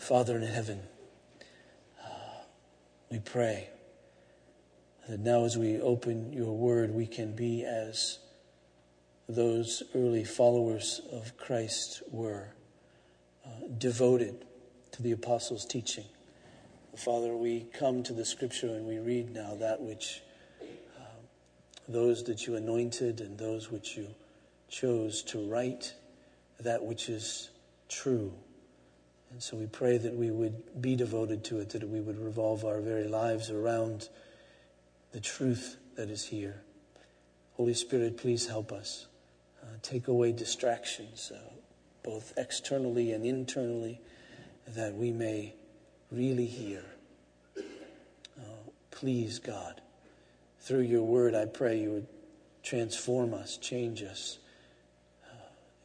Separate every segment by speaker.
Speaker 1: Father in heaven, uh, we pray that now as we open your word, we can be as those early followers of Christ were, uh, devoted to the apostles' teaching. Father, we come to the scripture and we read now that which uh, those that you anointed and those which you chose to write, that which is true. And so we pray that we would be devoted to it, that we would revolve our very lives around the truth that is here. Holy Spirit, please help us. Uh, take away distractions, uh, both externally and internally, that we may really hear. Oh, please, God, through your word, I pray you would transform us, change us, uh,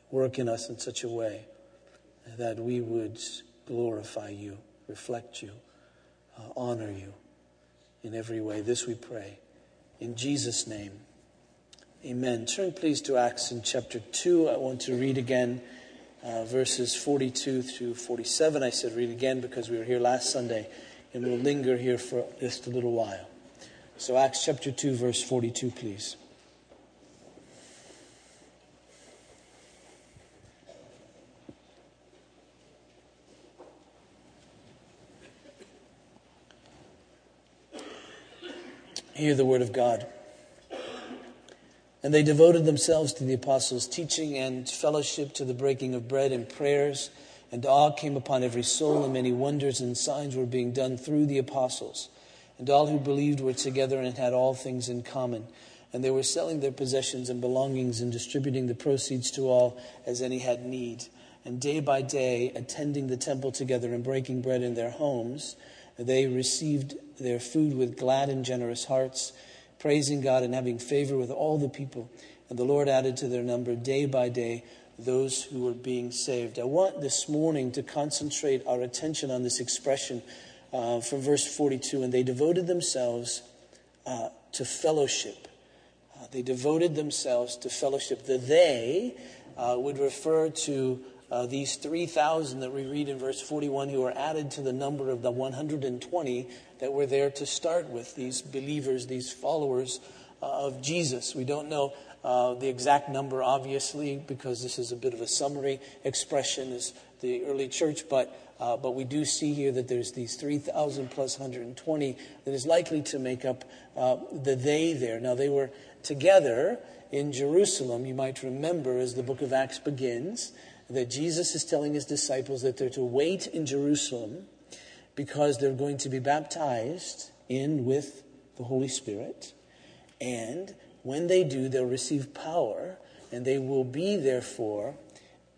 Speaker 1: work in us in such a way that we would glorify you, reflect you, uh, honor you in every way. This we pray. In Jesus' name, amen. Turn please to Acts in chapter 2. I want to read again uh, verses 42 through 47. I said read again because we were here last Sunday and we'll linger here for just a little while. So, Acts chapter 2, verse 42, please. Hear the word of God. And they devoted themselves to the apostles' teaching and fellowship, to the breaking of bread and prayers. And awe came upon every soul, and many wonders and signs were being done through the apostles. And all who believed were together and had all things in common. And they were selling their possessions and belongings and distributing the proceeds to all as any had need. And day by day, attending the temple together and breaking bread in their homes, they received their food with glad and generous hearts, praising God and having favor with all the people. And the Lord added to their number day by day those who were being saved. I want this morning to concentrate our attention on this expression uh, from verse 42. And they devoted themselves uh, to fellowship. Uh, they devoted themselves to fellowship. The they uh, would refer to uh, these 3,000 that we read in verse 41 who are added to the number of the 120 that were there to start with, these believers, these followers uh, of Jesus. We don't know uh, the exact number, obviously, because this is a bit of a summary expression as the early church, but, uh, but we do see here that there's these 3,000 plus 120 that is likely to make up uh, the they there. Now, they were together in Jerusalem, you might remember, as the book of Acts begins that Jesus is telling his disciples that they're to wait in Jerusalem because they're going to be baptized in with the Holy Spirit. And when they do, they'll receive power, and they will be, therefore,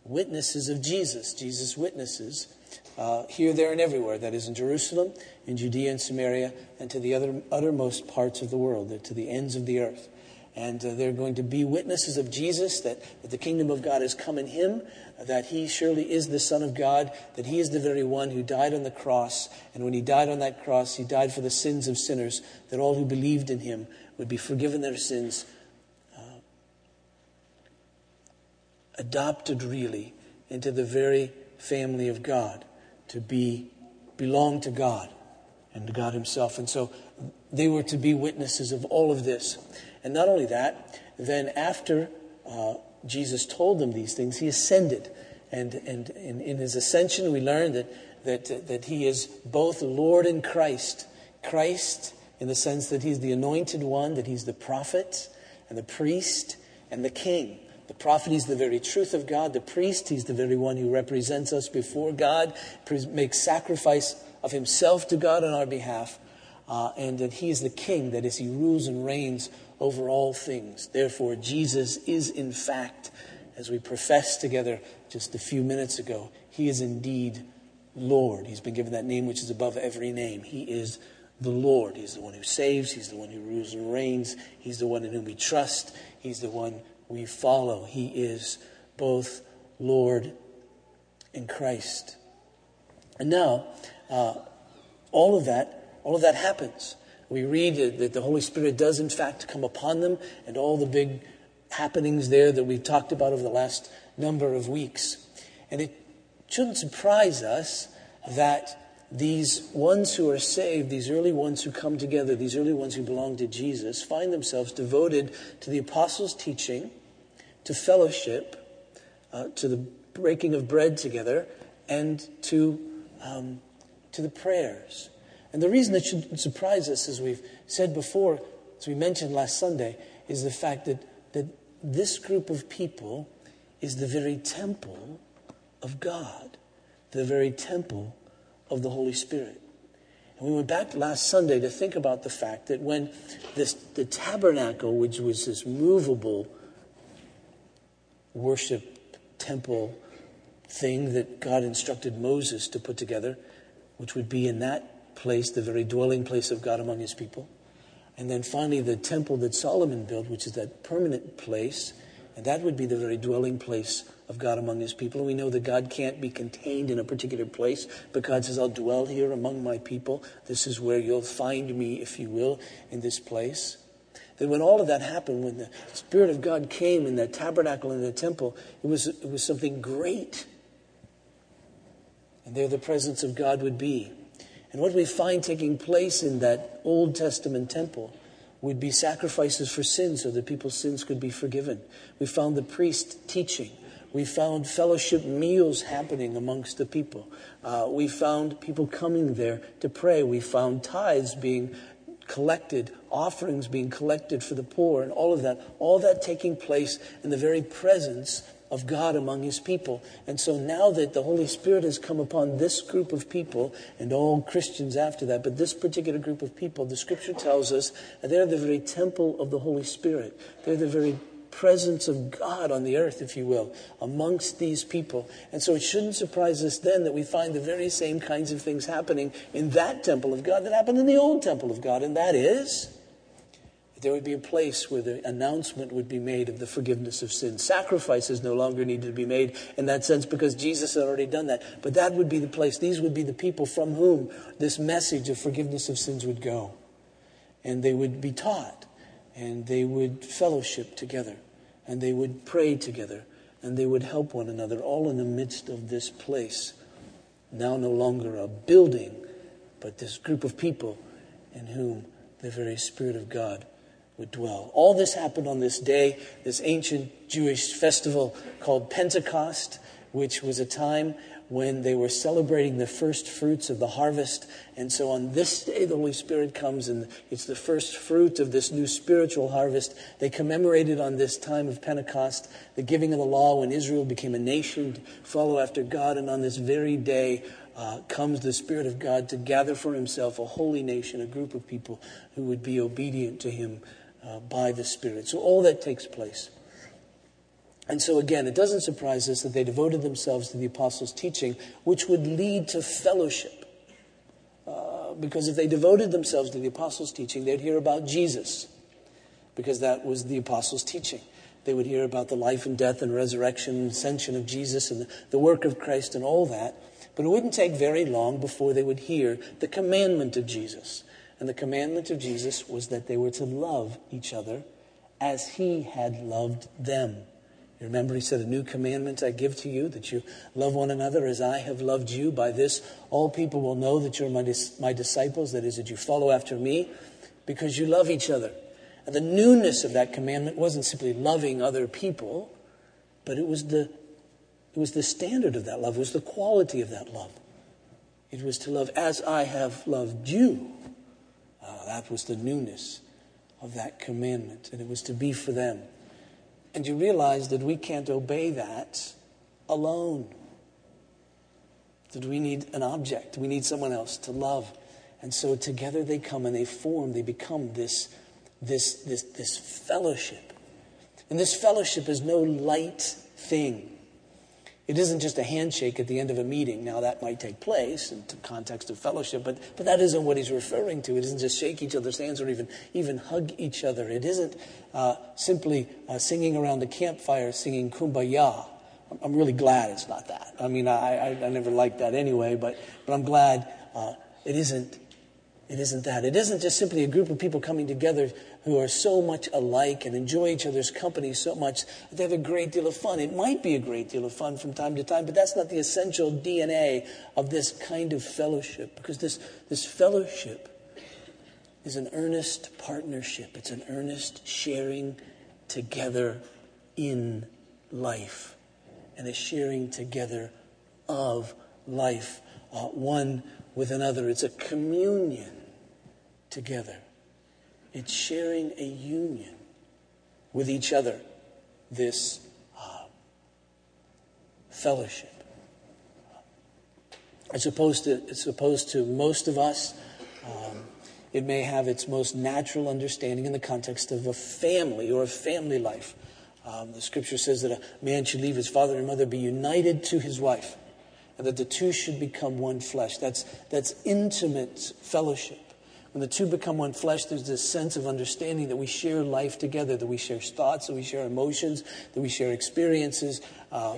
Speaker 1: witnesses of Jesus, Jesus' witnesses, uh, here, there, and everywhere. That is in Jerusalem, in Judea and Samaria, and to the other, uttermost parts of the world, to the ends of the earth. And uh, they're going to be witnesses of Jesus, that, that the kingdom of God has come in him, that he surely is the Son of God, that he is the very one who died on the cross. And when he died on that cross, he died for the sins of sinners, that all who believed in him would be forgiven their sins, uh, adopted really into the very family of God, to be belong to God and to God himself. And so they were to be witnesses of all of this. And not only that, then after uh, Jesus told them these things, he ascended. And, and, in his ascension, we learned that, that, that he is both Lord and Christ. Christ, in the sense that he's the anointed one, that he's the prophet and the priest and the king. The prophet, he's the very truth of God. The priest, he's the very one who represents us before God, makes sacrifice of himself to God on our behalf. Uh, and that he is the king, that is, he rules and reigns over all things. Therefore, Jesus is, in fact, as we professed together just a few minutes ago, he is indeed Lord. He's been given that name which is above every name. He is the Lord. He's the one who saves, He's the one who rules and reigns, He's the one in whom we trust, He's the one we follow. He is both Lord and Christ. And now, uh, all of that, all of that happens. We read that the Holy Spirit does, in fact, come upon them, and all the big happenings there that we've talked about over the last number of weeks. And it shouldn't surprise us that these ones who are saved, these early ones who come together, these early ones who belong to Jesus, find themselves devoted to the apostles' teaching, to fellowship, uh, to the breaking of bread together, and to, um, to the prayers. And the reason it should surprise us, as we've said before, as we mentioned last Sunday, is the fact that, that this group of people is the very temple of God, the very temple of the Holy Spirit. And we went back last Sunday to think about the fact that when this, the tabernacle, which was this movable worship temple thing that God instructed Moses to put together, which would be in that place, the very dwelling place of God among his people. And then finally, the temple that Solomon built, which is that permanent place, and that would be the very dwelling place of God among his people. We know that God can't be contained in a particular place, but God says, I'll dwell here among my people. This is where you'll find me, if you will, in this place. That when all of that happened, when the Spirit of God came in that tabernacle in the temple, it was, it was something great. And there the presence of God would be. And what we find taking place in that Old Testament temple would be sacrifices for sins so that people's sins could be forgiven. We found the priest teaching. We found fellowship meals happening amongst the people. Uh, we found people coming there to pray. We found tithes being collected, offerings being collected for the poor, and all of that. All that taking place in the very presence of God among his people. And so now that the Holy Spirit has come upon this group of people and all Christians after that, but this particular group of people, the scripture tells us they're the very temple of the Holy Spirit. They're the very presence of God on the earth, if you will, amongst these people. And so it shouldn't surprise us then that we find the very same kinds of things happening in that temple of God that happened in the old temple of God, and that is there would be a place where the announcement would be made of the forgiveness of sins. Sacrifices no longer needed to be made in that sense because Jesus had already done that. But that would be the place. These would be the people from whom this message of forgiveness of sins would go. And they would be taught, and they would fellowship together, and they would pray together, and they would help one another, all in the midst of this place. Now no longer a building, but this group of people in whom the very Spirit of God would dwell. All this happened on this day, this ancient Jewish festival called Pentecost, which was a time when they were celebrating the first fruits of the harvest. And so on this day, the Holy Spirit comes and it's the first fruit of this new spiritual harvest. They commemorated on this time of Pentecost the giving of the law when Israel became a nation to follow after God. And on this very day, uh, comes the Spirit of God to gather for himself a holy nation, a group of people who would be obedient to him uh, by the Spirit. So all that takes place. And so, again, it doesn't surprise us that they devoted themselves to the apostles' teaching, which would lead to fellowship. Uh, because if they devoted themselves to the apostles' teaching, they'd hear about Jesus, because that was the apostles' teaching. They would hear about the life and death and resurrection and ascension of Jesus and the, the work of Christ and all that. But it wouldn't take very long before they would hear the commandment of Jesus. And the commandment of Jesus was that they were to love each other as he had loved them. You remember he said, A new commandment I give to you, that you love one another as I have loved you. By this, all people will know that you're my, dis- my disciples, that is, that you follow after me, because you love each other. And the newness of that commandment wasn't simply loving other people, but it was the, it was the standard of that love, it was the quality of that love. It was to love as I have loved you. Uh, that was the newness of that commandment, and it was to be for them. And you realize that we can't obey that alone. That we need an object, we need someone else to love. And so together they come and they form, they become this, this, this, this fellowship. And this fellowship is no light thing. It isn't just a handshake at the end of a meeting. Now, that might take place in the context of fellowship, but, but that isn't what he's referring to. It isn't just shake each other's hands or even, even hug each other. It isn't uh, simply uh, singing around the campfire, singing kumbaya. I'm really glad it's not that. I mean, I, I, I never liked that anyway, but, but I'm glad uh, it isn't It isn't that. It isn't just simply a group of people coming together who are so much alike and enjoy each other's company so much that they have a great deal of fun. It might be a great deal of fun from time to time, but that's not the essential DNA of this kind of fellowship because this, this fellowship is an earnest partnership, it's an earnest sharing together in life and a sharing together of life, uh, one with another. It's a communion together. It's sharing a union with each other, this uh, fellowship. As opposed to, as opposed to most of us, um, it may have its most natural understanding in the context of a family or a family life. Um, the scripture says that a man should leave his father and mother, be united to his wife, and that the two should become one flesh. That's, that's intimate fellowship. When the two become one flesh, there's this sense of understanding that we share life together, that we share thoughts, that we share emotions, that we share experiences, uh,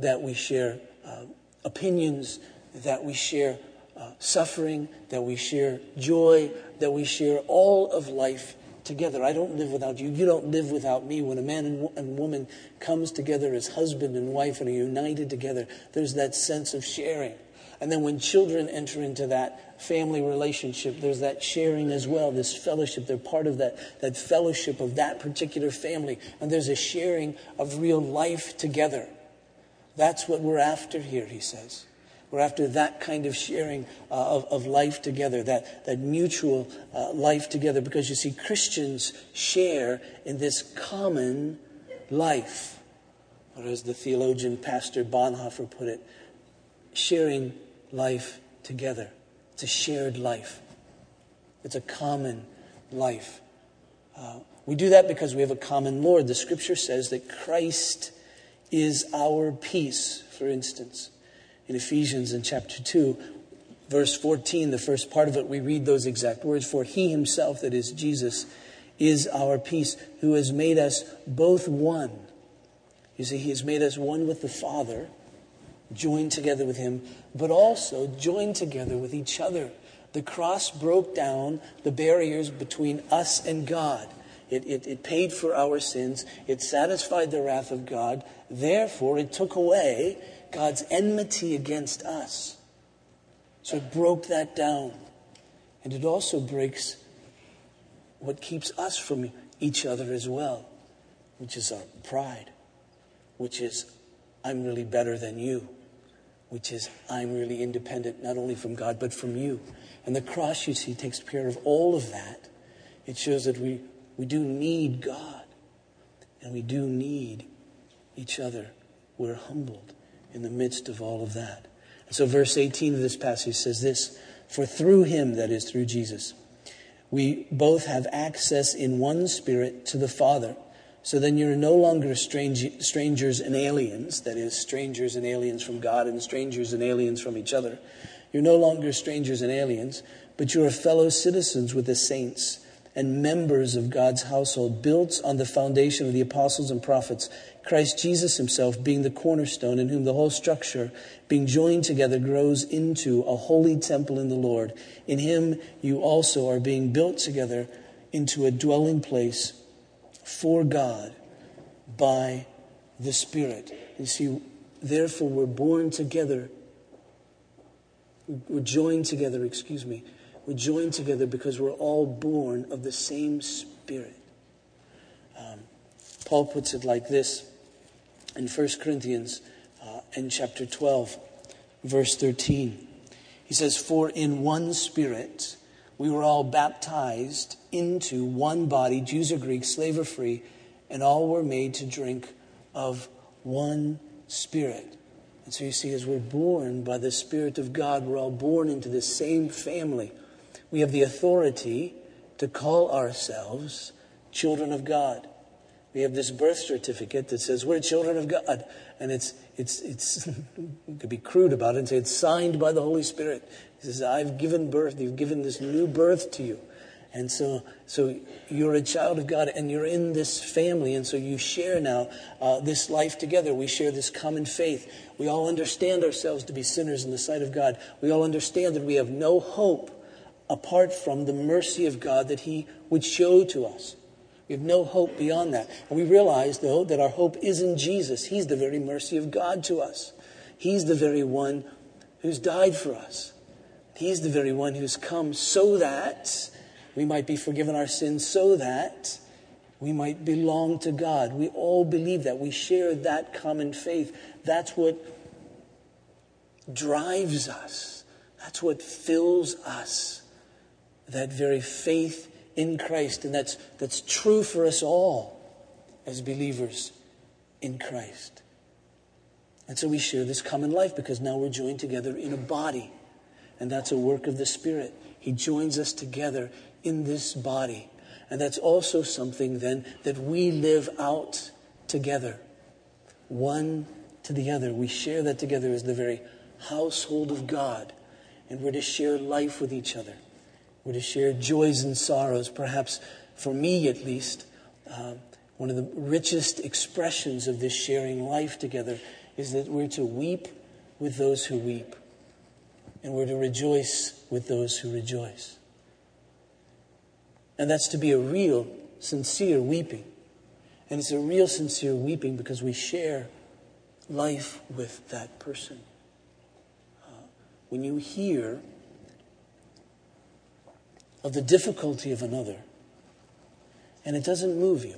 Speaker 1: that we share uh, opinions, that we share uh, suffering, that we share joy, that we share all of life together. I don't live without you. You don't live without me. When a man and, and woman comes together as husband and wife and are united together, there's that sense of sharing. And then when children enter into that family relationship, there's that sharing as well, this fellowship. They're part of that, that fellowship of that particular family. And there's a sharing of real life together. That's what we're after here, he says. We're after that kind of sharing uh, of, of life together, that, that mutual uh, life together, because you see, Christians share in this common life. Or as the theologian Pastor Bonhoeffer put it, sharing life together. It's a shared life, it's a common life. Uh, we do that because we have a common Lord. The scripture says that Christ is our peace, for instance in Ephesians in chapter 2, verse 14, the first part of it, we read those exact words For he himself, that is Jesus, is our peace, who has made us both one. You see, he has made us one with the Father, joined together with him, but also joined together with each other. The cross broke down the barriers between us and God. It, it, it, paid for our sins. It satisfied the wrath of God. Therefore, it took away God's enmity against us. So it broke that down. And it also breaks what keeps us from each other as well, which is our pride, which is, I'm really better than you, which is, I'm really independent not only from God, but from you. And the cross, you see, takes care of all of that. It shows that we, we do need God, and we do need each other. We're humbled in the midst of all of that. And so, verse 18 of this passage says this For through him, that is, through Jesus, we both have access in one spirit to the Father. So then you're no longer strange, strangers and aliens, that is, strangers and aliens from God and strangers and aliens from each other. You're no longer strangers and aliens, but you're fellow citizens with the saints and members of God's household, built on the foundation of the apostles and prophets, Christ Jesus himself being the cornerstone, in whom the whole structure, being joined together, grows into a holy temple in the Lord. In him you also are being built together into a dwelling place for God by the Spirit. You see, therefore, we're born together. We're joined together, excuse me we're joined together because we're all born of the same Spirit. Um, Paul puts it like this in 1 Corinthians uh, in chapter 12, verse 13. He says, For in one Spirit we were all baptized into one body, Jews or Greeks, slave or free, and all were made to drink of one Spirit. And so you see, as we're born by the Spirit of God, we're all born into the same family we have the authority to call ourselves children of God. We have this birth certificate that says we're children of God. And it's, it's, it's, could be crude about it and say it's signed by the Holy Spirit. He says, I've given birth, you've given this new birth to you. And so, so you're a child of God and you're in this family. And so you share now uh, this life together. We share this common faith. We all understand ourselves to be sinners in the sight of God. We all understand that we have no hope apart from the mercy of God that He would show to us. We have no hope beyond that. And we realize, though, that our hope is in Jesus. He's the very mercy of God to us. He's the very one who's died for us. He's the very one who's come so that we might be forgiven our sins, so that we might belong to God. We all believe that. We share that common faith. That's what drives us, that's what fills us. That very faith in Christ. And that's, that's true for us all as believers in Christ. And so we share this common life because now we're joined together in a body. And that's a work of the Spirit. He joins us together in this body. And that's also something then that we live out together, one to the other. We share that together as the very household of God. And we're to share life with each other. We're to share joys and sorrows. Perhaps, for me at least, uh, one of the richest expressions of this sharing life together is that we're to weep with those who weep, and we're to rejoice with those who rejoice. And that's to be a real, sincere weeping. And it's a real, sincere weeping because we share life with that person. Uh, when you hear of the difficulty of another and it doesn't move you,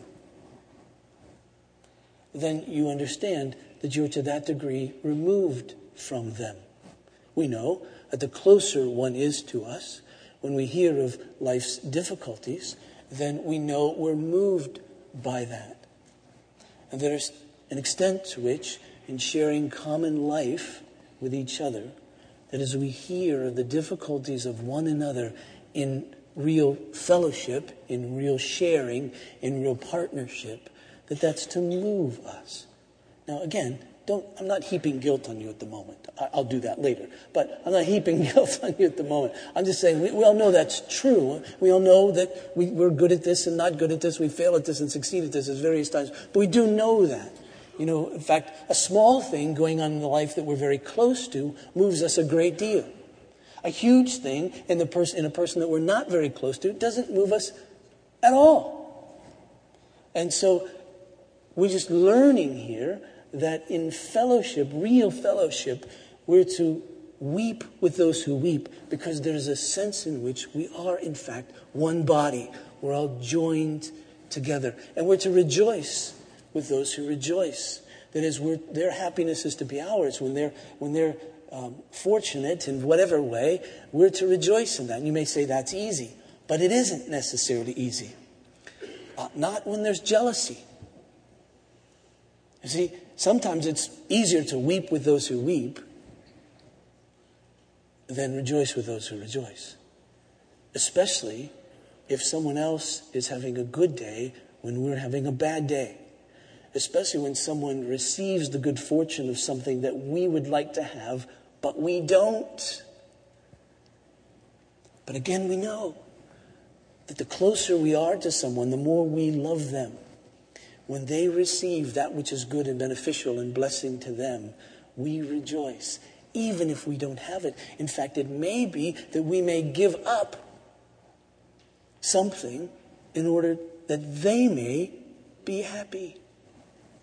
Speaker 1: then you understand that you're to that degree removed from them. We know the closer one is to us, when we hear of life's difficulties, then we know we're moved by that. And there's an extent to which, in sharing common life with each other, that as we hear of the difficulties of one another in real fellowship, in real sharing, in real partnership, that that's to move us. Now, again, don't, I'm not heaping guilt on you at the moment. I, will do that later. But I'm not heaping guilt on you at the moment. I'm just saying we, we all know that's true. We all know that we, we're good at this and not good at this. We fail at this and succeed at this at various times. But we do know that. You know, in fact, a small thing going on in the life that we're very close to moves us a great deal. A huge thing in, the pers- in a person that we're not very close to doesn't move us at all. And so we're just learning here that in fellowship, real fellowship, we're to weep with those who weep because there's a sense in which we are, in fact, one body. We're all joined together. And we're to rejoice with those who rejoice. That is, their happiness is to be ours. When they're, when they're um, fortunate in whatever way, we're to rejoice in that. And you may say that's easy, but it isn't necessarily easy. Uh, not when there's jealousy. You see, sometimes it's easier to weep with those who weep than rejoice with those who rejoice. Especially if someone else is having a good day when we're having a bad day. Especially when someone receives the good fortune of something that we would like to have, but we don't. But again, we know that the closer we are to someone, the more we love them when they receive that which is good and beneficial and blessing to them, we rejoice, even if we don't have it. In fact, it may be that we may give up something in order that they may be happy.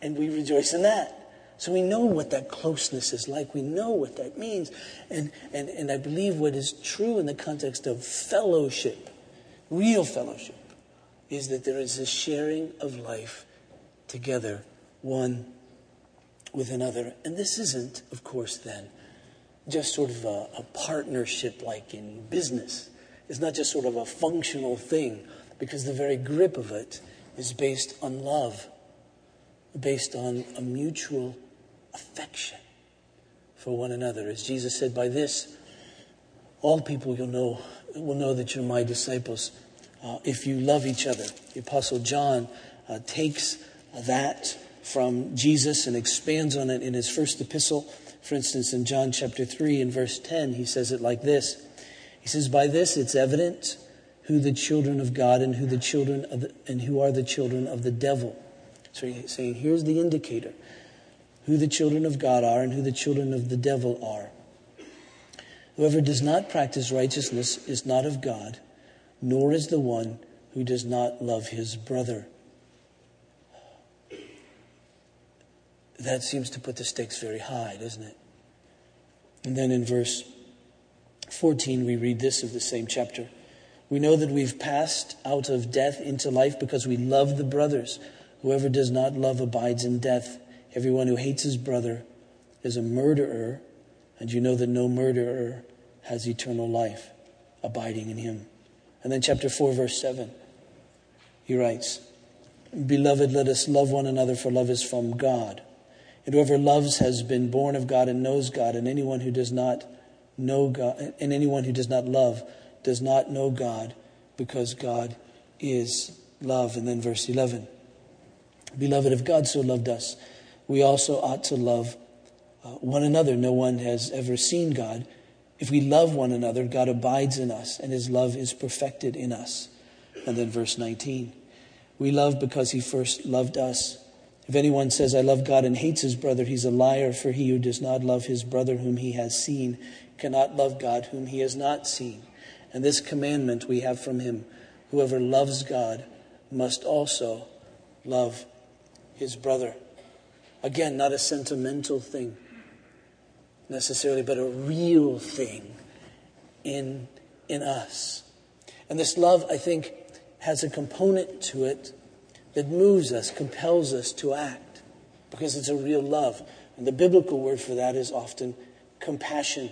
Speaker 1: And we rejoice in that. So we know what that closeness is like. We know what that means. And, and, and I believe what is true in the context of fellowship, real fellowship, is that there is a sharing of life together, one with another. And this isn't, of course, then, just sort of a, a partnership like in business. It's not just sort of a functional thing, because the very grip of it is based on love, based on a mutual affection for one another. As Jesus said, by this, all people you'll know, will know that you're my disciples uh, if you love each other. The Apostle John uh, takes that from Jesus and expands on it in his first epistle. For instance, in John chapter 3 and verse 10, he says it like this. He says, By this it's evident who the children of God and who the children of the, and who are the children of the devil. So he's saying, here's the indicator who the children of God are and who the children of the devil are. Whoever does not practice righteousness is not of God, nor is the one who does not love his brother. That seems to put the stakes very high, doesn't it? And then in verse 14, we read this of the same chapter. We know that we've passed out of death into life because we love the brothers. Whoever does not love abides in death. Everyone who hates his brother is a murderer, and you know that no murderer has eternal life abiding in him. And then, chapter 4, verse 7, he writes, Beloved, let us love one another, for love is from God. And whoever loves has been born of God and knows God, and anyone who does not know God, and anyone who does not love does not know God, because God is love. And then verse 11 Beloved, if God so loved us, we also ought to love uh, one another. No one has ever seen God. If we love one another, God abides in us, and his love is perfected in us. And then verse 19 We love because he first loved us. If anyone says, I love God and hates his brother, he's a liar, for he who does not love his brother whom he has seen cannot love God whom he has not seen. And this commandment we have from him whoever loves God must also love his brother. Again, not a sentimental thing necessarily, but a real thing in, in us. And this love, I think, has a component to it that moves us, compels us to act, because it's a real love. And the biblical word for that is often compassion.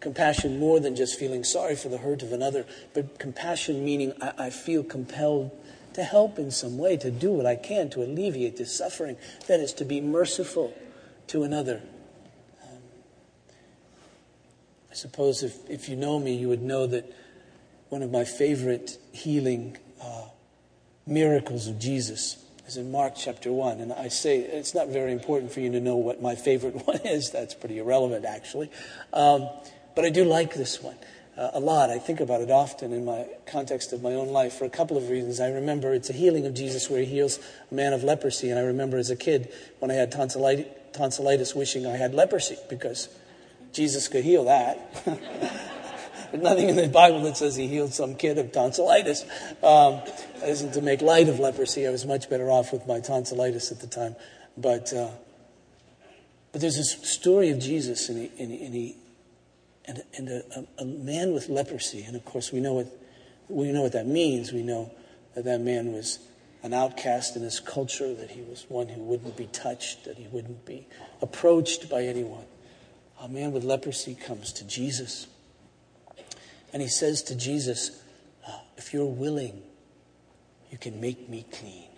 Speaker 1: Compassion more than just feeling sorry for the hurt of another, but compassion meaning I, I feel compelled to help in some way, to do what I can to alleviate this suffering. That is, to be merciful to another. Um, I suppose if, if you know me, you would know that one of my favorite healing uh, miracles of Jesus is in Mark chapter 1. And I say it's not very important for you to know what my favorite one is. That's pretty irrelevant, actually. Um, but I do like this one uh, a lot. I think about it often in my context of my own life for a couple of reasons. I remember it's a healing of Jesus where he heals a man of leprosy. And I remember as a kid when I had tonsillitis, tonsillitis wishing I had leprosy because Jesus could heal that. There's nothing in the Bible that says he healed some kid of tonsillitis. Um, isn't to make light of leprosy. I was much better off with my tonsillitis at the time. But, uh, but there's this story of Jesus, and, he, and, he, and, he, and, and a, a, man with leprosy. And of course, we know, what, we know what that means. We know that that man was an outcast in his culture, that he was one who wouldn't be touched, that he wouldn't be approached by anyone. A man with leprosy comes to Jesus. And he says to Jesus, uh, If you're willing, you can make me clean.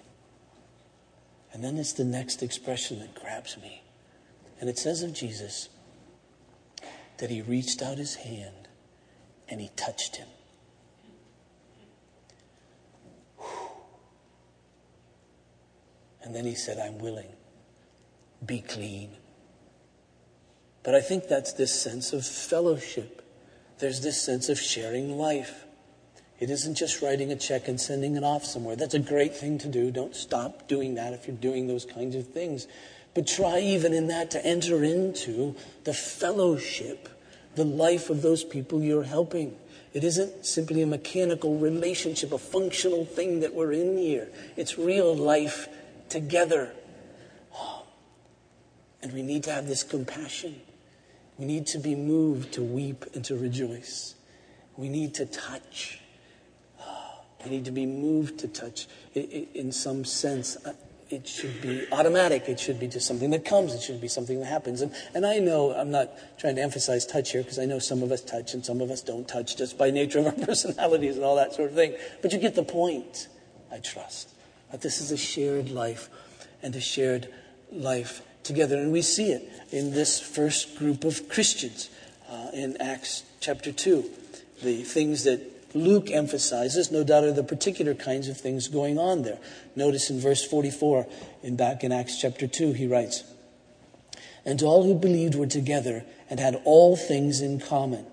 Speaker 1: And then it's the next expression that grabs me. And it says of Jesus that he reached out his hand and he touched him. And then he said, I'm willing. Be clean. But I think that's this sense of fellowship. There's this sense of sharing life. It isn't just writing a check and sending it off somewhere. That's a great thing to do. Don't stop doing that if you're doing those kinds of things. But try even in that to enter into the fellowship, the life of those people you're helping. It isn't simply a mechanical relationship, a functional thing that we're in here. It's real life together. Ah. And we need to have this compassion. We need to be moved to weep and to rejoice. We need to touch. We need to be moved to touch. in some sense, uh, it should be automatic. It should be just something that comes. It should be something that happens. And, and I know, I'm not trying to emphasize touch here because I know some of us touch and some of us don't touch just by nature of our personalities and all that sort of thing. But you get the point, I trust. That this is a shared life and a shared life together. And we see it in this first group of Christians uh, in Acts chapter 2. The things that Luke emphasizes, no doubt, are the particular kinds of things going on there. Notice in verse 44, in back in Acts chapter 2, he writes, And all who believed were together and had all things in common.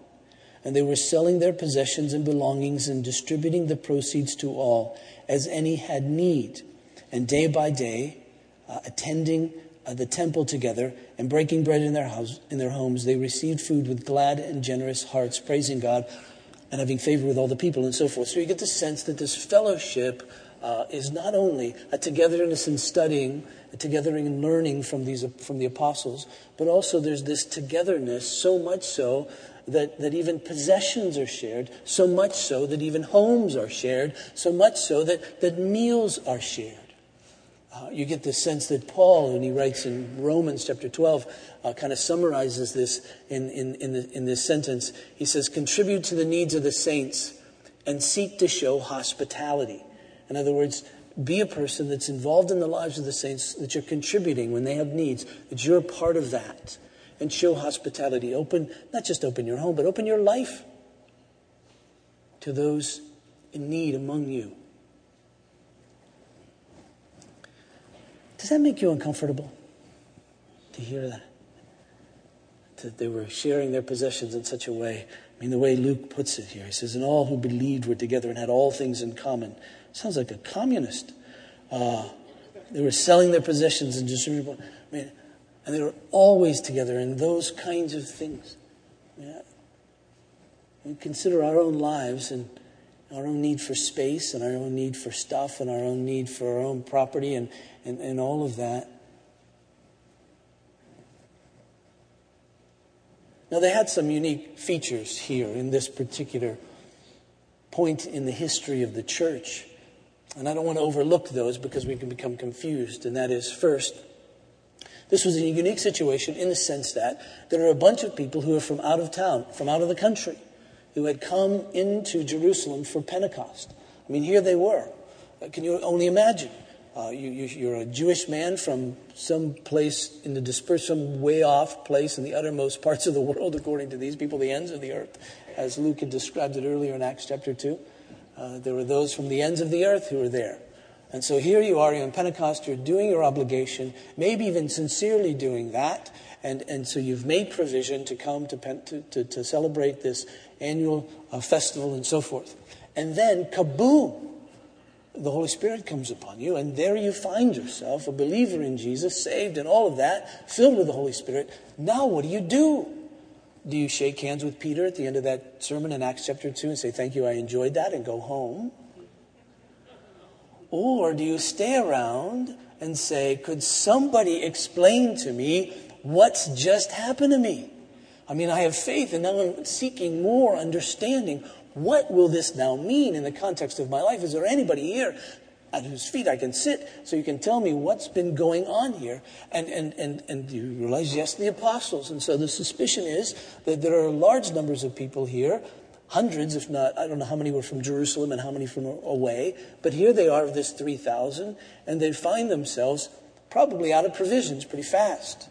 Speaker 1: And they were selling their possessions and belongings and distributing the proceeds to all as any had need. And day by day, uh, attending the temple together and breaking bread in their, house, in their homes, they received food with glad and generous hearts, praising God and having favor with all the people and so forth. So you get the sense that this fellowship uh, is not only a togetherness in studying, a togetherness in learning from, these, from the apostles, but also there's this togetherness, so much so that, that even possessions are shared, so much so that even homes are shared, so much so that, that meals are shared. Uh, you get the sense that Paul, when he writes in Romans chapter 12, uh, kind of summarizes this in, in, in, the, in this sentence. He says, Contribute to the needs of the saints and seek to show hospitality. In other words, be a person that's involved in the lives of the saints, that you're contributing when they have needs, that you're a part of that. And show hospitality. Open, not just open your home, but open your life to those in need among you. Does that make you uncomfortable to hear that? That they were sharing their possessions in such a way. I mean, the way Luke puts it here, he says, And all who believed were together and had all things in common. Sounds like a communist. Uh, they were selling their possessions and distributing. I mean, and they were always together in those kinds of things. Yeah. We consider our own lives and our own need for space and our own need for stuff and our own need for our own property and, and, and all of that. Now, they had some unique features here in this particular point in the history of the church. And I don't want to overlook those because we can become confused. And that is, first, this was a unique situation in the sense that there are a bunch of people who are from out of town, from out of the country, who had come into Jerusalem for Pentecost. I mean, here they were. Uh, can you only imagine? Uh, you, are a Jewish man from some place in the dispersed, some way off place in the uttermost parts of the world, according to these people, the ends of the earth, as Luke had described it earlier in Acts chapter 2. Uh, there were those from the ends of the earth who were there. And so here you are, you're in Pentecost, you're doing your obligation, maybe even sincerely doing that. And, and so you've made provision to come to, to, to, to celebrate this annual uh, festival and so forth. And then, kaboom! The Holy Spirit comes upon you, and there you find yourself, a believer in Jesus, saved and all of that, filled with the Holy Spirit. Now, what do you do? Do you shake hands with Peter at the end of that sermon in Acts chapter 2 and say, Thank you, I enjoyed that, and go home? Or do you stay around and say, Could somebody explain to me what's just happened to me? I mean, I have faith, and now I'm seeking more understanding. What will this now mean in the context of my life? Is there anybody here at whose feet I can sit so you can tell me what's been going on here. And, and, and, and you realize, yes, the apostles. And so the suspicion is that there are large numbers of people here, hundreds, if not, I don't know how many were from Jerusalem and how many from away, but here they are of this 3,000, and they find themselves probably out of provisions pretty fast.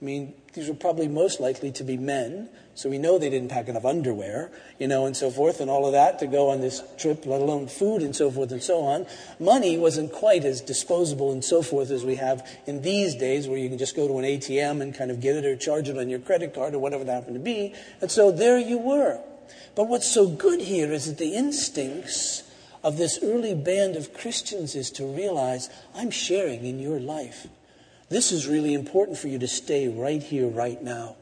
Speaker 1: I mean, these were probably most likely to be men, so we know they didn't pack enough underwear, you know, and so forth, and all of that to go on this trip, let alone food and so forth and so on. Money wasn't quite as disposable and so forth as we have in these days, where you can just go to an ATM and kind of get it or charge it on your credit card or whatever that happened to be. And so there you were. But what's so good here is that the instincts of this early band of Christians is to realize I'm sharing in your life. This is really important for you to stay right here, right now.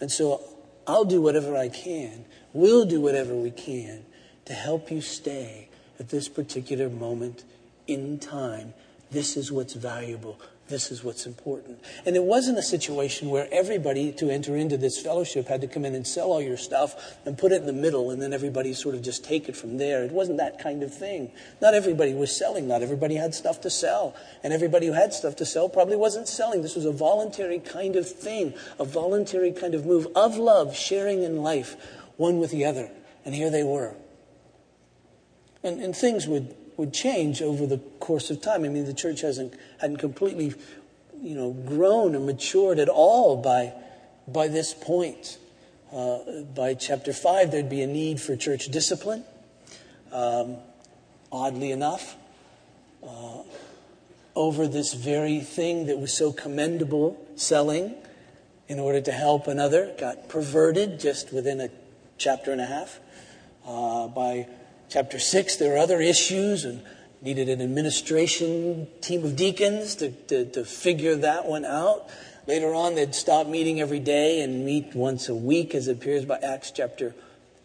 Speaker 1: And so I'll do whatever I can, we'll do whatever we can to help you stay at this particular moment in time. This is what's valuable. This is what's important. And it wasn't a situation where everybody to enter into this fellowship had to come in and sell all your stuff and put it in the middle and then everybody sort of just take it from there. It wasn't that kind of thing. Not everybody was selling. Not everybody had stuff to sell. And everybody who had stuff to sell probably wasn't selling. This was a voluntary kind of thing, a voluntary kind of move of love, sharing in life, one with the other. And here they were. And, and things would would change over the course of time. I mean, the church hasn't hadn't completely, you know, grown and matured at all by by this point. Uh, by chapter five, there'd be a need for church discipline. Um, oddly enough, uh, over this very thing that was so commendable, selling in order to help another, got perverted just within a chapter and a half uh, by chapter 6, there are other issues and needed an administration team of deacons to, to, to figure that one out. Later on, they'd stop meeting every day and meet once a week, as appears by Acts chapter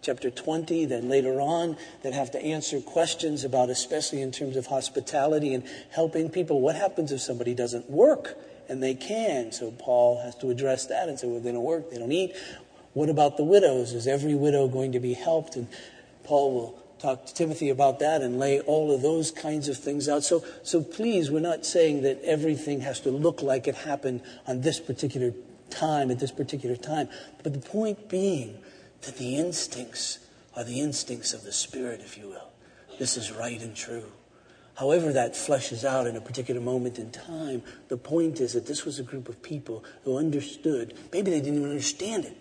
Speaker 1: chapter 20. Then later on, they'd have to answer questions about, especially in terms of hospitality and helping people. What happens if somebody doesn't work? And they can. So Paul has to address that and say, well, they don't work, they don't eat. What about the widows? Is every widow going to be helped? And Paul will talk to Timothy about that and lay all of those kinds of things out. So, so please, we're not saying that everything has to look like it happened on this particular time, at this particular time. But the point being that the instincts are the instincts of the Spirit, if you will. This is right and true. However, that fleshes out in a particular moment in time, the point is that this was a group of people who understood. Maybe they didn't even understand it.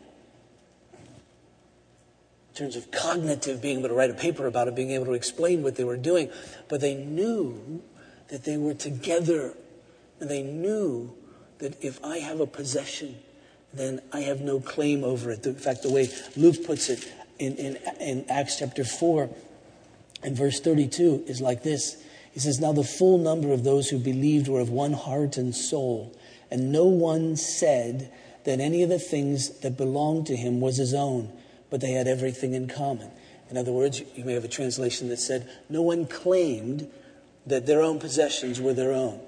Speaker 1: Terms of cognitive, being able to write a paper about it, being able to explain what they were doing. But they knew that they were together. And they knew that if I have a possession, then I have no claim over it. In fact, the way Luke puts it in, in, in Acts chapter 4 and verse 32 is like this. He says, Now the full number of those who believed were of one heart and soul, and no one said that any of the things that belonged to him was his own, but they had everything in common. In other words, you may have a translation that said, No one claimed that their own possessions were their own.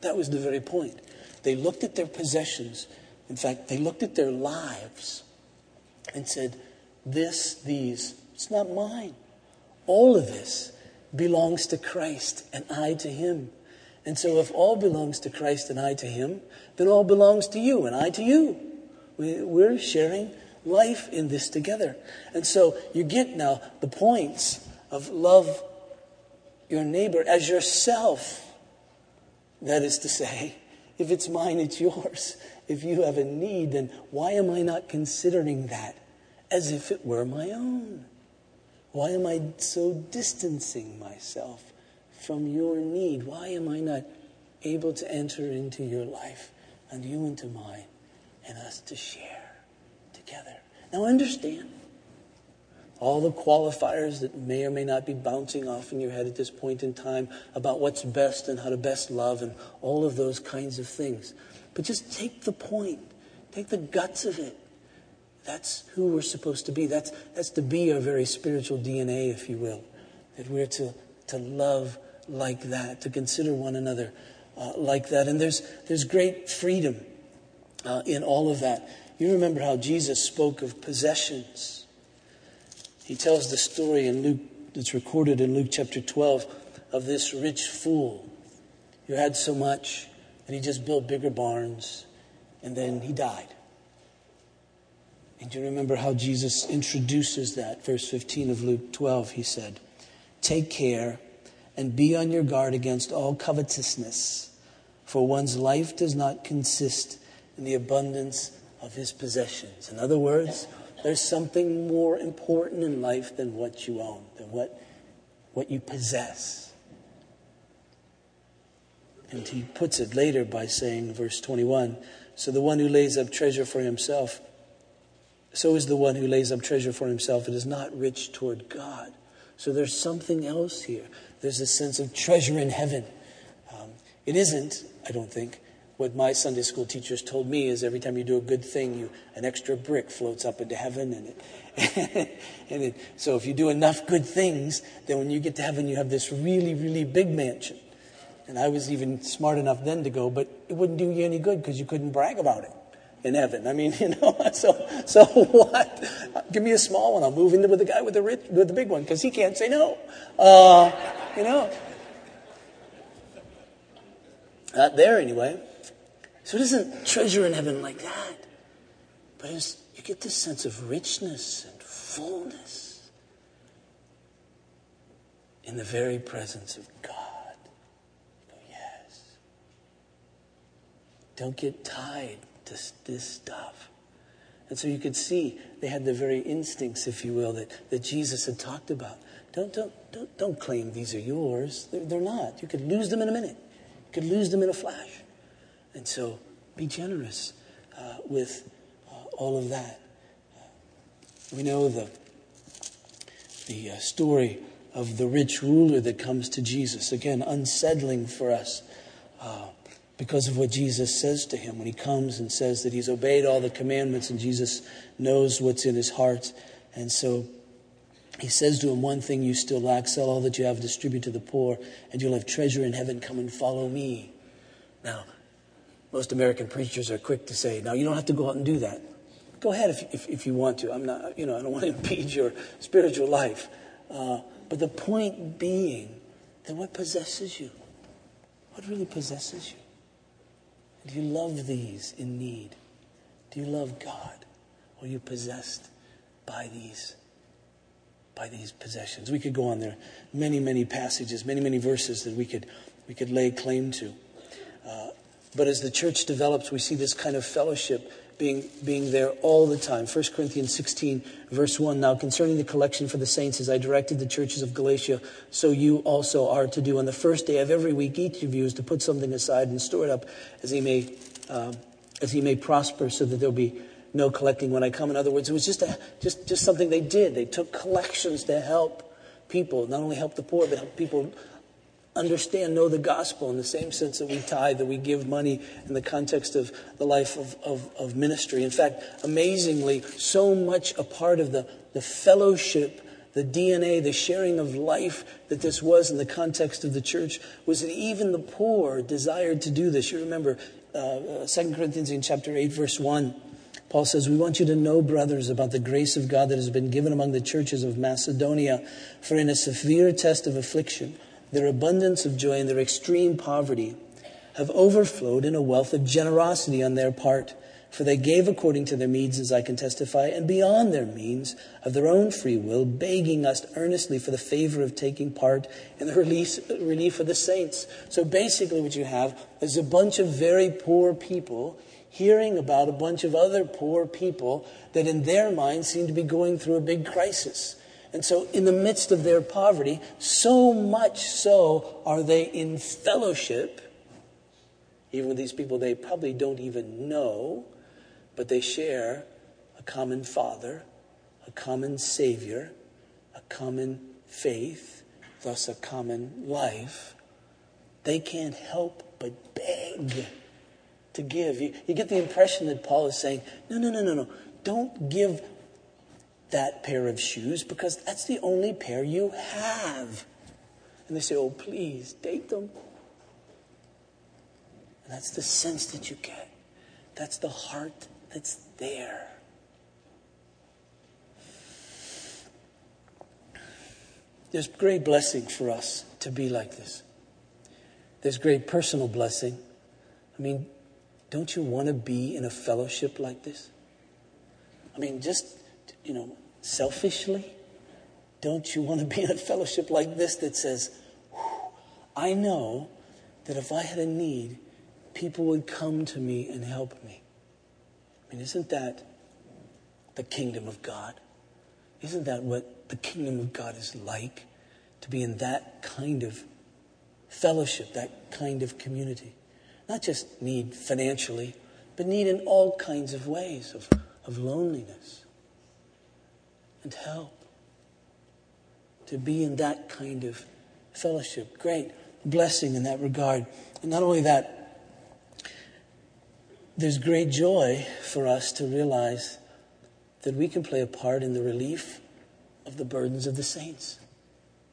Speaker 1: That was the very point. They looked at their possessions in fact, they looked at their lives and said, This, these, it's not mine. All of this belongs to Christ and I to Him. And so, if all belongs to Christ and I to Him, then all belongs to you and I to you. We're sharing life in this together. And so, you get now the points of love your neighbor as yourself. That is to say, if it's mine, it's yours if you have a need, then why am I not considering that as if it were my own? Why am I so distancing myself from your need? Why am I not able to enter into your life and you into mine and us to share? Now, understand all the qualifiers that may or may not be bouncing off in your head at this point in time about what's best and how to best love and all of those kinds of things. But just take the point, take the guts of it. That's who we're supposed to be. That's, that's to be our very spiritual DNA, if you will. That we're to, to love like that, to consider one another uh, like that. And there's, there's great freedom uh, in all of that. You remember how Jesus spoke of possessions. He tells the story in Luke, that's recorded in Luke chapter 12, of this rich fool who had so much and he just built bigger barns, and then he died. And do you remember how Jesus introduces that? Verse 15 of Luke 12, he said, Take care and be on your guard against all covetousness, for one's life does not consist in the abundance of his possessions. In other words, there's something more important in life than what you own, than what, what you possess. And he puts it later by saying, verse 21 So the one who lays up treasure for himself, so is the one who lays up treasure for himself and is not rich toward God. So there's something else here. There's a sense of treasure in heaven. Um, it isn't, I don't think, what my Sunday school teachers told me is every time you do a good thing, you, an extra brick floats up into heaven. And, it, and it, so if you do enough good things, then when you get to heaven, you have this really, really big mansion. And I was even smart enough then to go, but it wouldn't do you any good because you couldn't brag about it in heaven. I mean, you know, so so what? Give me a small one. I'll move in with the guy with the rich, with the big one because he can't say no. Uh, you know, not there anyway. So it isn't treasure in heaven like that, but you get this sense of richness and fullness in the very presence of God. Oh, yes. Don't get tied to this stuff. And so you could see they had the very instincts, if you will, that, that Jesus had talked about. Don't, don't, don't, don't claim these are yours. They're, they're not. You could lose them in a minute, you could lose them in a flash. And so be generous uh, with uh, all of that. Uh, we know the, the uh, story of the rich ruler that comes to Jesus. Again, unsettling for us uh, because of what Jesus says to him when he comes and says that he's obeyed all the commandments and Jesus knows what's in his heart. And so he says to him, One thing you still lack, sell all that you have, distribute to the poor, and you'll have treasure in heaven. Come and follow me. Now, most American preachers are quick to say, Now, you don't have to go out and do that. Go ahead if, if, if you want to. I'm not, you know, I don't want to impede your spiritual life. Uh, but the point being that what possesses you? What really possesses you? Do you love these in need? Do you love God? Or are you possessed by these? By these possessions. We could go on there. Many, many passages, many, many verses that we could, we could lay claim to. But as the church develops, we see this kind of fellowship being, being there all the time. 1 Corinthians 16, verse 1. Now, concerning the collection for the saints, as I directed the churches of Galatia, so you also are to do. On the first day of every week, each of you is to put something aside and store it up as he may, uh, as he may prosper, so that there'll be no collecting when I come. In other words, it was just, a, just, just something they did. They took collections to help people, not only help the poor, but help people understand, know the gospel in the same sense that we tithe, that we give money in the context of the life of, of, of ministry. In fact, amazingly, so much a part of the, the fellowship, the DNA, the sharing of life that this was in the context of the church was that even the poor desired to do this. You remember uh, 2 Corinthians in chapter 8, verse 1. Paul says, We want you to know, brothers, about the grace of God that has been given among the churches of Macedonia. For in a severe test of affliction, their abundance of joy and their extreme poverty have overflowed in a wealth of generosity on their part. For they gave according to their means, as I can testify, and beyond their means of their own free will, begging us earnestly for the favor of taking part in the release, relief of the saints. So basically, what you have is a bunch of very poor people hearing about a bunch of other poor people that in their minds seem to be going through a big crisis. And so, in the midst of their poverty, so much so are they in fellowship, even with these people they probably don't even know, but they share a common Father, a common Savior, a common faith, thus a common life. They can't help but beg to give. You, you get the impression that Paul is saying, no, no, no, no, no. Don't give that pair of shoes because that's the only pair you have. And they say, Oh, please, take them. And that's the sense that you get. That's the heart that's there. There's great blessing for us to be like this. There's great personal blessing. I mean, don't you want to be in a fellowship like this? I mean, just, you know, selfishly, don't you want to be in a fellowship like this that says, I know that if I had a need, people would come to me and help me? I mean, isn't that the kingdom of God? Isn't that what the kingdom of God is like? To be in that kind of fellowship, that kind of community. Not just need financially, but need in all kinds of ways of, of loneliness and help. To be in that kind of fellowship. Great blessing in that regard. And not only that, there's great joy for us to realize that we can play a part in the relief of the burdens of the saints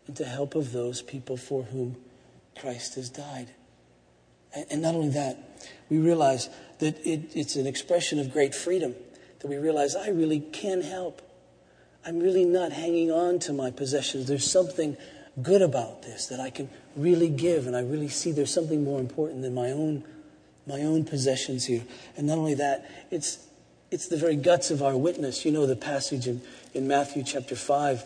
Speaker 1: and to help of those people for whom Christ has died. And not only that, we realize that it, it's an expression of great freedom, that we realize I really can help. I'm really not hanging on to my possessions. There's something good about this that I can really give, and I really see there's something more important than my own, my own possessions here. And not only that, it's, it's the very guts of our witness. You know the passage in, in Matthew chapter 5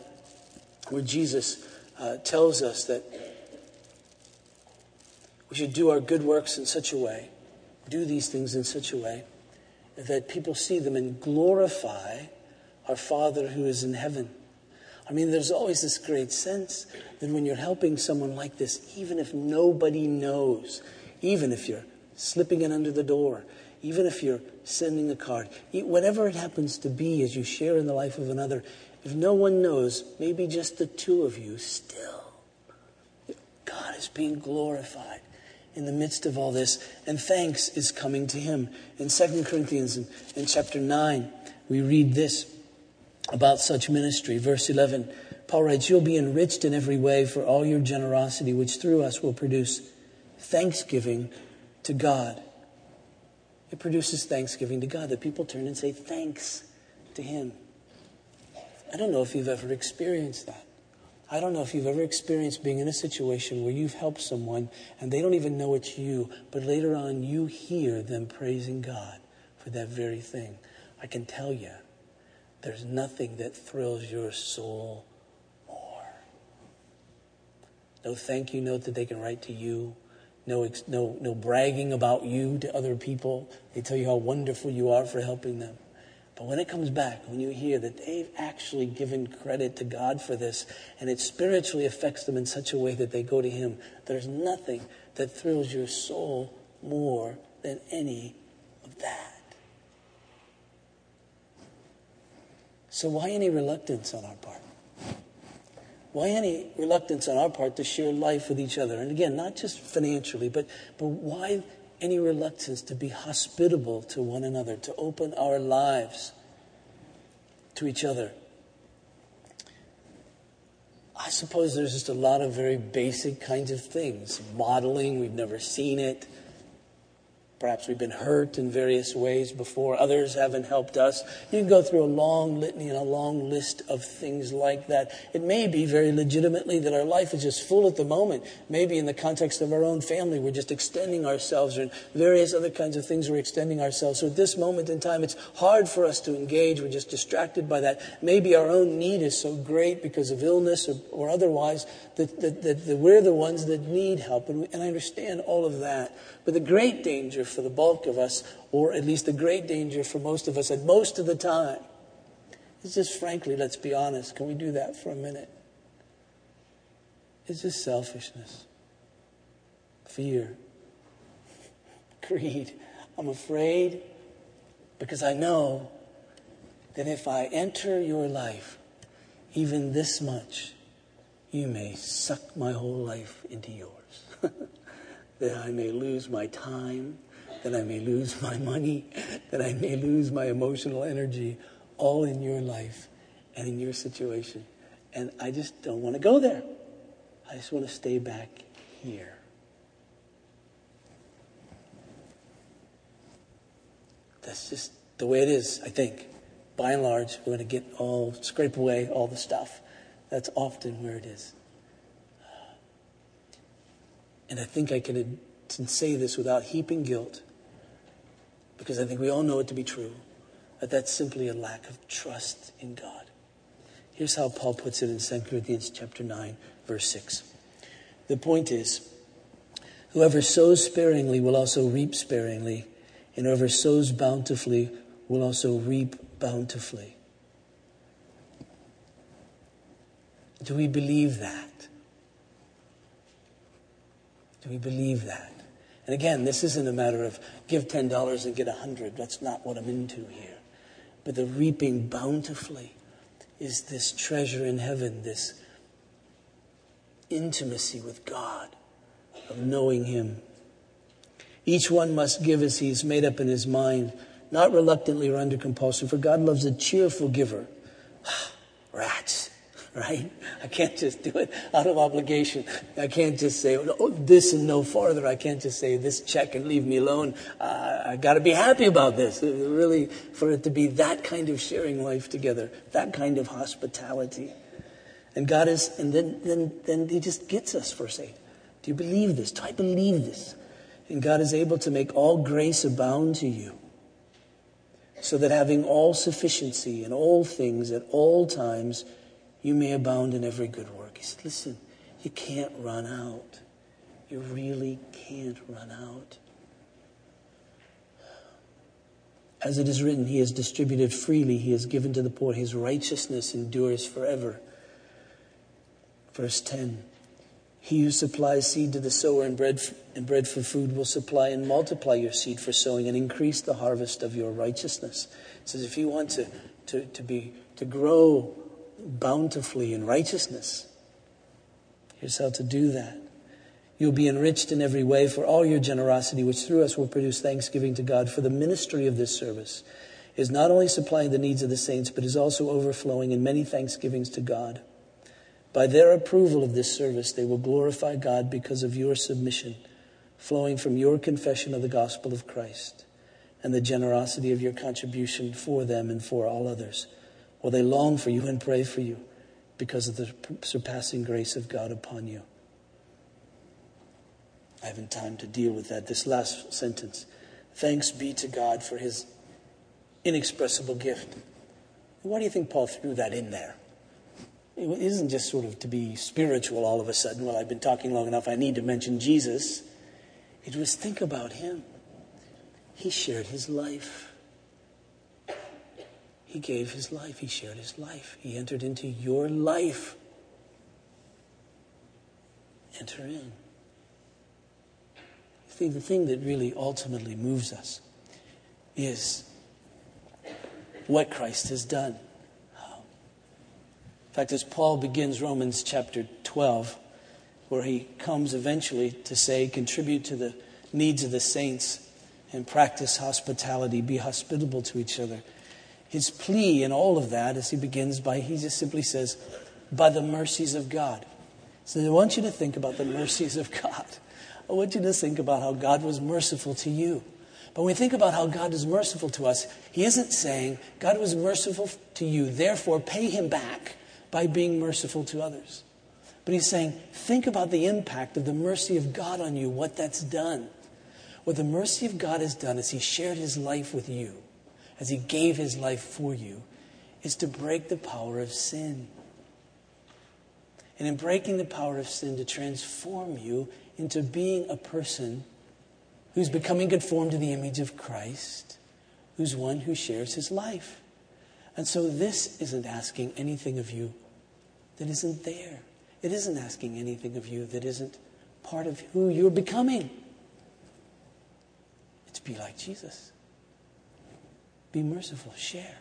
Speaker 1: where Jesus uh, tells us that we should do our good works in such a way, do these things in such a way, that people see them and glorify our Father who is in heaven. I mean, there's always this great sense that when you're helping someone like this, even if nobody knows, even if you're slipping in under the door, even if you're sending a card, whatever it happens to be as you share in the life of another, if no one knows, maybe just the two of you, still, God is being glorified in the midst of all this, and thanks is coming to him. In 2 Corinthians in, in chapter 9, we read this about such ministry. Verse 11, Paul writes, You'll be enriched in every way for all your generosity, which through us will produce thanksgiving to God. It produces thanksgiving to God that people turn and say thanks to Him. I don't know if you've ever experienced that. I don't know if you've ever experienced being in a situation where you've helped someone and they don't even know it's you, but later on you hear them praising God for that very thing. I can tell you, there's nothing that thrills your soul more. No thank you note that they can write to you. No, no, no bragging about you to other people. They tell you how wonderful you are for helping them. But when it comes back, when you hear that they've actually given credit to God for this, and it spiritually affects them in such a way that they go to Him, there's nothing that thrills your soul more than any of that. So, why any reluctance on our part? Why any reluctance on our part to share life with each other? And again, not just financially, but, but why any reluctance to be hospitable to one another, to open our lives to each other. I suppose there's just a lot of very basic kinds of things. Modeling, we've never seen it. Perhaps we've been hurt in various ways before. Others haven't helped us. You can go through a long litany and a long list of things like that. It may be very legitimately that our life is just full at the moment. Maybe in the context of our own family, we're just extending ourselves, or in various other kinds of things, we're extending ourselves. So at this moment in time, it's hard for us to engage. We're just distracted by that. Maybe our own need is so great because of illness or, or otherwise that, that, that, that, we're the ones that need help. And, we, and I understand all of that. But the great danger for the bulk of us, or at least a great danger for most of us, and most of the time, is just frankly, let's be honest. Can we do that for a minute? It's just selfishness, fear, greed. I'm afraid because I know that if I enter your life even this much, you may suck my whole life into yours. that I may lose my time, that I may lose my money, that I may lose my emotional energy, all in your life and in your situation. And I just don't want to go there. I just want to stay back here. That's just the way it is, I think. By and large, we're going to get all, scrape away all the stuff. That's often where it is. And I think I can uh, say this without heaping guilt, because I think we all know it to be true, that that's simply a lack of trust in God. Here's how Paul puts it in 2 Corinthians chapter 9, verse 6. The point is, whoever sows sparingly will also reap sparingly, and whoever sows bountifully will also reap bountifully. Do we believe that? Do we believe that? And again, this isn't a matter of give $10 and get a 100. That's not what I'm into here. But the reaping bountifully is this treasure in heaven, this intimacy with God, of knowing Him. Each one must give as he is made up in his mind, not reluctantly or under compulsion, for God loves a cheerful giver. Rats right? I can't just do it out of obligation. I can't just say oh, this and no farther. I can't just say this check and leave me alone. Uh, I got to be happy about this. Really, for it to be that kind of sharing life together, that kind of hospitality. And God is, and then, then, then He just gets us a second. Do you believe this? Do I believe this? And God is able to make all grace abound to you so that having all sufficiency in all things at all times, you may abound in every good work. He said, Listen, you can't run out. You really can't run out. As it is written, He has distributed freely, He has given to the poor. His righteousness endures forever. Verse 10 He who supplies seed to the sower and bread, and bread for food will supply and multiply your seed for sowing and increase the harvest of your righteousness. It says if you want to, to, to, be, to grow bountifully in righteousness, here's how to do that. You'll be enriched in every way for all your generosity, which through us will produce thanksgiving to God for the ministry of this service is not only supplying the needs of the saints, but is also overflowing in many thanksgivings to God. By their approval of this service, they will glorify God because of your submission, flowing from your confession of the gospel of Christ and the generosity of your contribution for them and for all others. While they long for you and pray for you because of the surpassing grace of God upon you. I haven't time to deal with that. This last sentence. Thanks be to God for his inexpressible gift. Why do you think Paul threw that in there? It isn't just sort of to be spiritual all of a sudden. Well, I've been talking long enough, I need to mention Jesus. It was think about him. He shared his life. He gave his life. He shared his life. He entered into your life. Enter in. See, the thing that really ultimately moves us is what Christ has done. In fact, as Paul begins Romans chapter 12, where he comes eventually to say, contribute to the needs of the saints and practice hospitality, be hospitable to each other. His plea in all of that, as he begins by, he just simply says, by the mercies of God. So I want you to think about the mercies of God. I want you to think about how God was merciful to you. But when we think about how God is merciful to us, He isn't saying, God was merciful to you, therefore pay Him back by being merciful to others. But He's saying, think about the impact of the mercy of God on you, what that's done. What the mercy of God has done is He shared His life with you, as He gave His life for you, is to break the power of sin. And in breaking the power of sin, to transform you into being a person who's becoming conformed to the image of Christ, who's one who shares his life. And so this isn't asking anything of you that isn't there. It isn't asking anything of you that isn't part of who you're becoming. It's be like Jesus. Be merciful, share,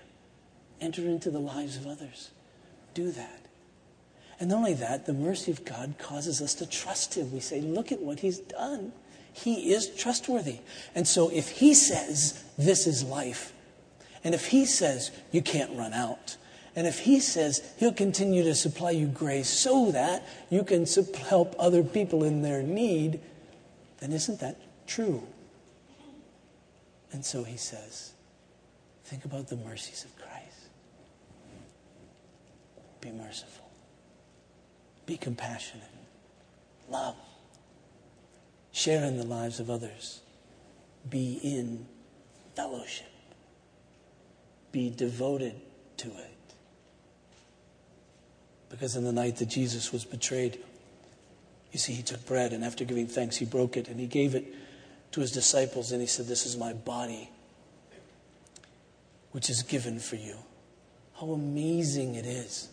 Speaker 1: enter into the lives of others. Do that. And not only that, the mercy of God causes us to trust Him. We say, Look at what He's done. He is trustworthy. And so if He says, This is life, and if He says, You can't run out, and if He says He'll continue to supply you grace so that you can help other people in their need, then isn't that true? And so He says, Think about the mercies of Christ. Be merciful. Be compassionate. Love share in the lives of others, be in fellowship, be devoted to it. Because in the night that Jesus was betrayed, you see, he took bread and after giving thanks, he broke it and he gave it to his disciples and he said, This is my body, which is given for you. How amazing it is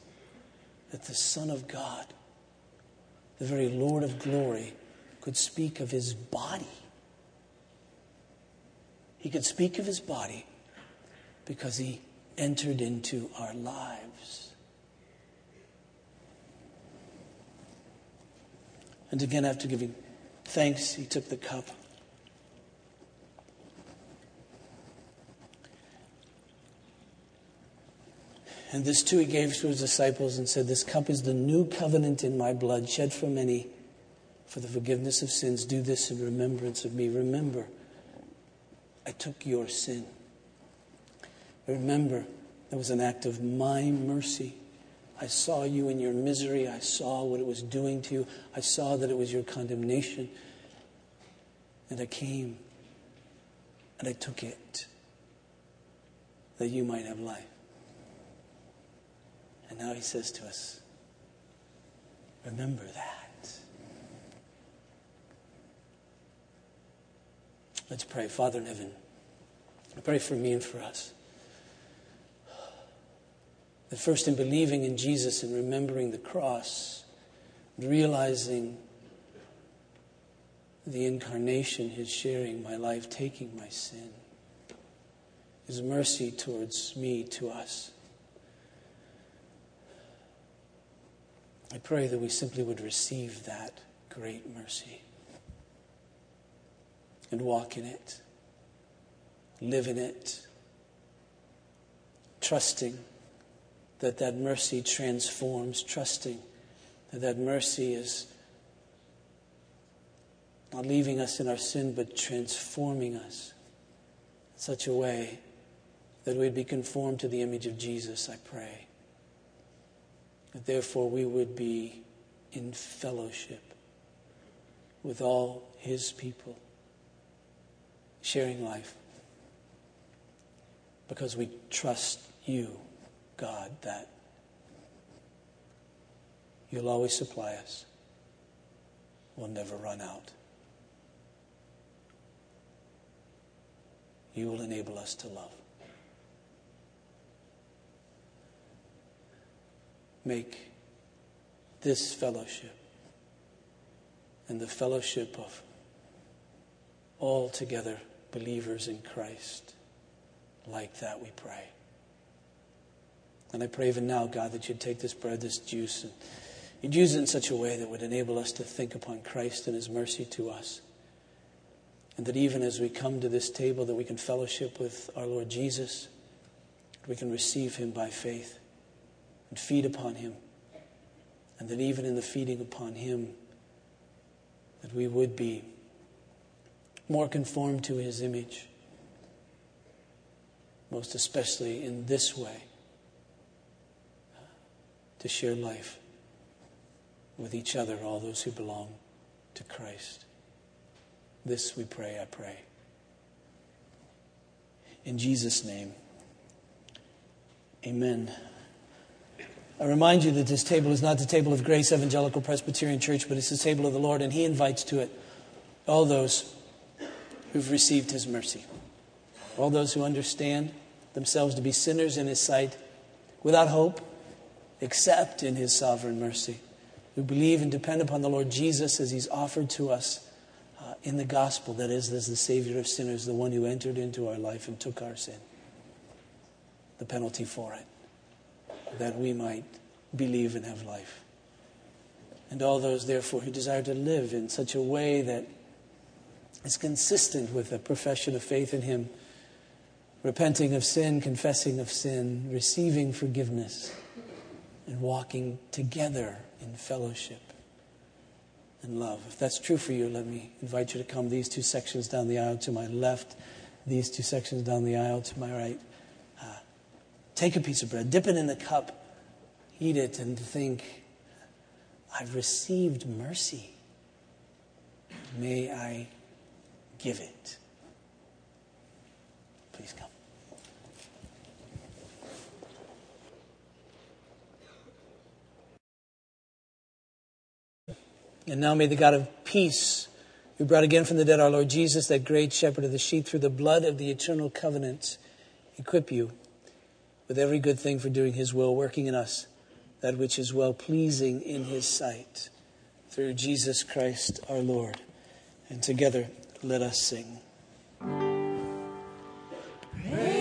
Speaker 1: that the Son of God, the very Lord of glory, could speak of his body. He could speak of his body because he entered into our lives. And again, after giving thanks, he took the cup. And this too he gave to his disciples and said, This cup is the new covenant in my blood, shed for many for the forgiveness of sins. Do this in remembrance of me. Remember, I took your sin. Remember, that was an act of my mercy. I saw you in your misery. I saw what it was doing to you. I saw that it was your condemnation. And I came and I took it that you might have life. And now he says to us, Remember that. Let's pray. Father in heaven, pray for me and for us. That first in believing in Jesus and remembering the cross, realizing the incarnation, his sharing my life, taking my sin, his mercy towards me, to us. I pray that we simply would receive that great mercy and walk in it, live in it, trusting that that mercy transforms, trusting that that mercy is not leaving us in our sin, but transforming us in such a way that we'd be conformed to the image of Jesus, I pray. Therefore we would be in fellowship with all his people, sharing life, because we trust you, God, that you'll always supply us, we'll never run out. you will enable us to love. Make this fellowship and the fellowship of all together believers in Christ like that, we pray. And I pray even now, God, that you'd take this bread, this juice, and you'd use it in such a way that would enable us to think upon Christ and his mercy to us. And that even as we come to this table, that we can fellowship with our Lord Jesus, we can receive him by faith and feed upon him. And that even in the feeding upon him, that we would be more conformed to his image, most especially in this way, to share life with each other, all those who belong to Christ. This we pray, I pray. In Jesus' name, amen. I remind you that this table is not the table of Grace Evangelical Presbyterian Church, but it's the table of the Lord, and He invites to it all those who've received His mercy, all those who understand themselves to be sinners in His sight, without hope, except in His sovereign mercy, who believe and depend upon the Lord Jesus as He's offered to us uh, in the gospel that is, as the Savior of sinners, the one who entered into our life and took our sin, the penalty for it, that we might believe and have life. And all those, therefore, who desire to live in such a way that is consistent with a profession of faith in Him, repenting of sin, confessing of sin, receiving forgiveness, and walking together in fellowship and love. If that's true for you, let me invite you to come these two sections down the aisle to my left, these two sections down the aisle to my right. Take a piece of bread, dip it in the cup, eat it, and think, I've received mercy. May I give it. Please come. And now may the God of peace, who brought again from the dead our Lord Jesus, that great shepherd of the sheep, through the blood of the eternal covenant, equip you with every good thing for doing his will, working in us that which is well pleasing in his sight through Jesus Christ our Lord. And together let us sing. Praise